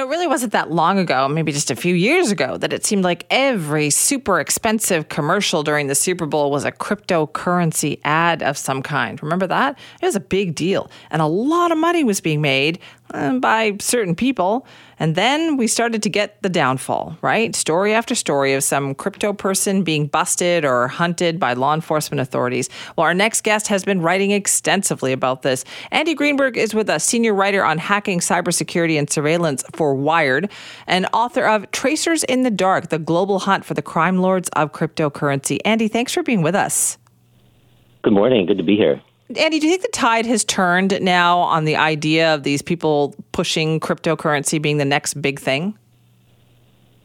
It really wasn't that long ago, maybe just a few years ago, that it seemed like every super expensive commercial during the Super Bowl was a cryptocurrency ad of some kind. Remember that? It was a big deal. And a lot of money was being made Uh, by certain people. And then we started to get the downfall, right? Story after story of some crypto person being busted or hunted by law enforcement authorities. Well, our next guest has been writing extensively about this. Andy Greenberg is with us, senior writer on hacking, cybersecurity, and surveillance for Wired, and author of Tracers in the Dark The Global Hunt for the Crime Lords of Cryptocurrency. Andy, thanks for being with us. Good morning. Good to be here. Andy, do you think the tide has turned now on the idea of these people pushing cryptocurrency being the next big thing?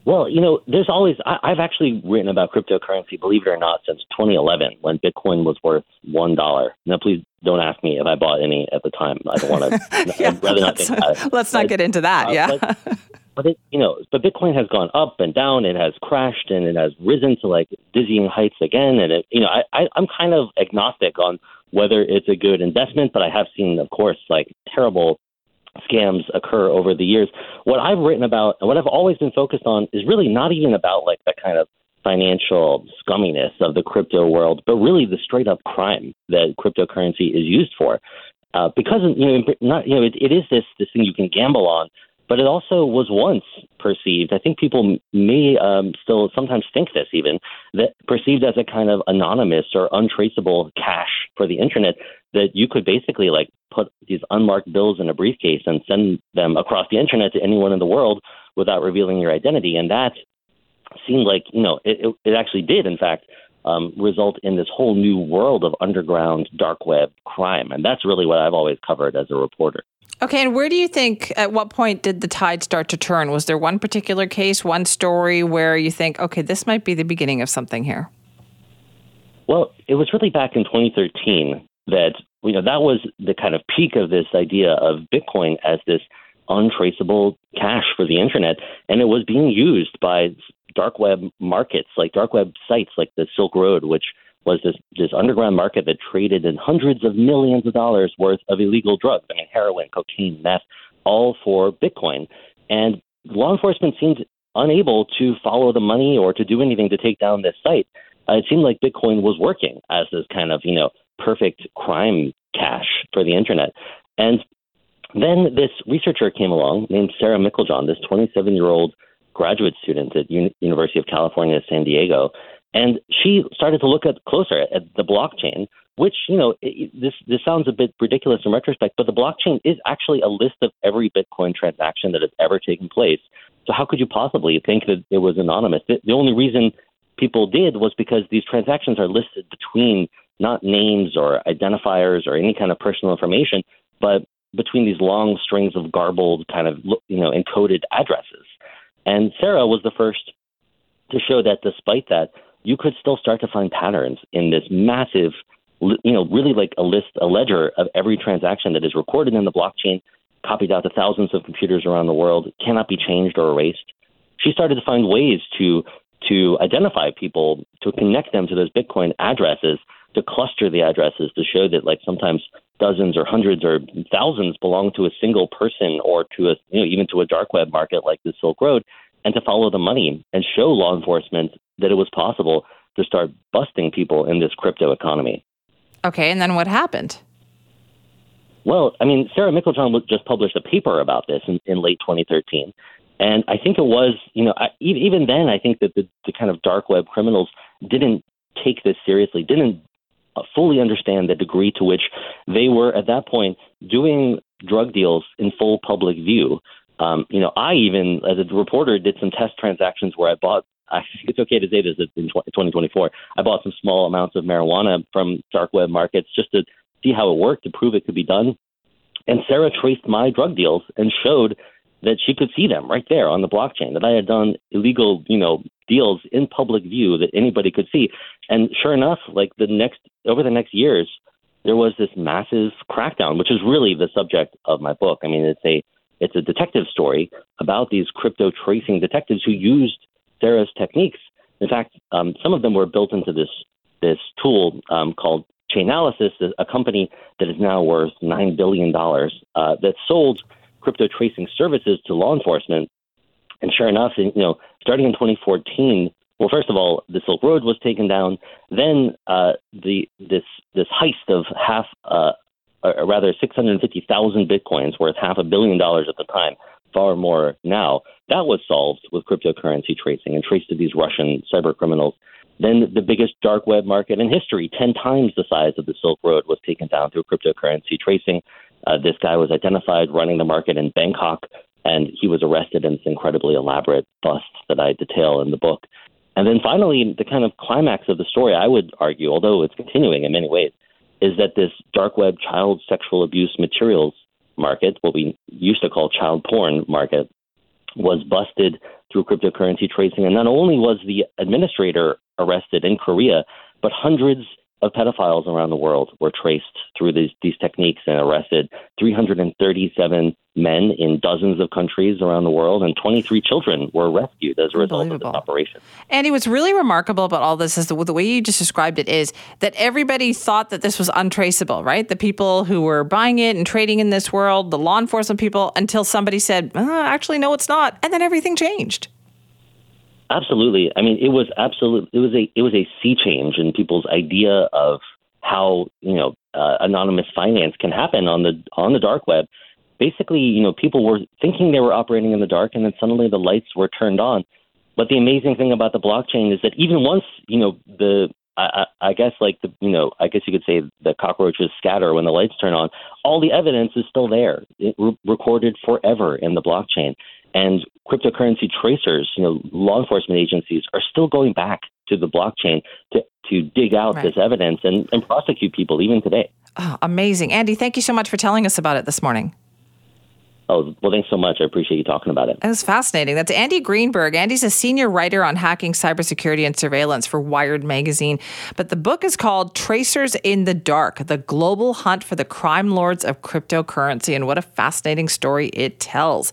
Well, you know, there's always, I, have actually written about cryptocurrency, believe it or not, since 2011 when Bitcoin was worth $1. Now, please don't ask me if I bought any at the time. I don't want to, yeah, I'd rather not think about it. Let's but, not get into that, uh, yeah. But, but it, you know, but Bitcoin has gone up and down. It has crashed and it has risen to like dizzying heights again. And it, you know, I, I I'm kind of agnostic on whether it's a good investment, but I have seen, of course, like terrible scams occur over the years. What I've written about and what I've always been focused on is really not even about like that kind of financial scumminess of the crypto world, but really the straight up crime that cryptocurrency is used for. Uh, because you know, not you know, it, it is this this thing you can gamble on, but it also was once perceived. I think people may um, still sometimes think this even that perceived as a kind of anonymous or untraceable cash for the internet that you could basically like put these unmarked bills in a briefcase and send them across the internet to anyone in the world without revealing your identity. And that seemed like you know it, it, it actually did in fact um, result in this whole new world of underground dark web crime. And that's really what I've always covered as a reporter. Okay, and where do you think, at what point did the tide start to turn? Was there one particular case, one story where you think, okay, this might be the beginning of something here? Well, it was really back in 2013 that, you know, that was the kind of peak of this idea of Bitcoin as this untraceable cash for the internet. And it was being used by dark web markets, like dark web sites like the Silk Road, which was this this underground market that traded in hundreds of millions of dollars worth of illegal drugs. I mean, heroin, cocaine, meth, all for Bitcoin. And law enforcement seemed unable to follow the money or to do anything to take down this site. Uh, it seemed like Bitcoin was working as this kind of, you know, perfect crime cash for the internet. And then this researcher came along named Sarah Meiklejohn, this 27 year old graduate student at U- University of California, San Diego, and she started to look at closer at the blockchain, which you know it, this this sounds a bit ridiculous in retrospect, but the blockchain is actually a list of every Bitcoin transaction that has ever taken place. So how could you possibly think that it was anonymous? The, the only reason people did was because these transactions are listed between not names or identifiers or any kind of personal information, but between these long strings of garbled kind of you know encoded addresses. And Sarah was the first to show that despite that, you could still start to find patterns in this massive, you know, really like a list, a ledger of every transaction that is recorded in the blockchain, copied out to thousands of computers around the world, cannot be changed or erased. She started to find ways to to identify people, to connect them to those Bitcoin addresses, to cluster the addresses, to show that like sometimes dozens or hundreds or thousands belong to a single person or to a you know even to a dark web market like the Silk Road and to follow the money and show law enforcement that it was possible to start busting people in this crypto economy. Okay, and then what happened? Well, I mean, Sarah Meiklejohn just published a paper about this in, in late 2013. And I think it was, you know, I, even then, I think that the, the kind of dark web criminals didn't take this seriously, didn't uh, fully understand the degree to which they were at that point doing drug deals in full public view um, you know, I even, as a reporter, did some test transactions where I bought. I it's okay to say this in 2024. I bought some small amounts of marijuana from dark web markets just to see how it worked, to prove it could be done. And Sarah traced my drug deals and showed that she could see them right there on the blockchain, that I had done illegal, you know, deals in public view that anybody could see. And sure enough, like the next over the next years, there was this massive crackdown, which is really the subject of my book. I mean, it's a it's a detective story about these crypto tracing detectives who used Sarah's techniques. In fact, um, some of them were built into this this tool um, called Chainalysis, a company that is now worth nine billion dollars uh, that sold crypto tracing services to law enforcement. And sure enough, you know, starting in 2014, well, first of all, the Silk Road was taken down. Then uh, the this this heist of half, uh, or rather, 650,000 bitcoins worth half a billion dollars at the time, far more now. That was solved with cryptocurrency tracing and traced to these Russian cyber criminals. Then the biggest dark web market in history, 10 times the size of the Silk Road, was taken down through cryptocurrency tracing. Uh, this guy was identified running the market in Bangkok, and he was arrested in this incredibly elaborate bust that I detail in the book. And then finally, the kind of climax of the story, I would argue, although it's continuing in many ways, is that this dark web child sexual abuse materials market, what we used to call child porn market, was busted through cryptocurrency tracing. And not only was the administrator arrested in Korea, but hundreds of pedophiles around the world were traced through these, these techniques and arrested 337 men in dozens of countries around the world, and 23 children were rescued as a result of this operation. Andy, what's really remarkable about all this is the, the way you just described it is that everybody thought that this was untraceable, right? The people who were buying it and trading in this world, the law enforcement people, until somebody said, uh, actually, no, it's not. And then everything changed. Absolutely. I mean, it was absolute. It was a it was a sea change in people's idea of how you know uh, anonymous finance can happen on the on the dark web. Basically, you know, people were thinking they were operating in the dark, and then suddenly the lights were turned on. But the amazing thing about the blockchain is that even once you know the I, I guess like the you know I guess you could say the cockroaches scatter when the lights turn on. All the evidence is still there, re- recorded forever in the blockchain. And cryptocurrency tracers, you know, law enforcement agencies are still going back to the blockchain to, to dig out right. this evidence and, and prosecute people even today. Oh, amazing. Andy, thank you so much for telling us about it this morning. Oh, well, thanks so much. I appreciate you talking about it. It was fascinating. That's Andy Greenberg. Andy's a senior writer on hacking, cybersecurity, and surveillance for Wired Magazine. But the book is called Tracers in the Dark The Global Hunt for the Crime Lords of Cryptocurrency. And what a fascinating story it tells.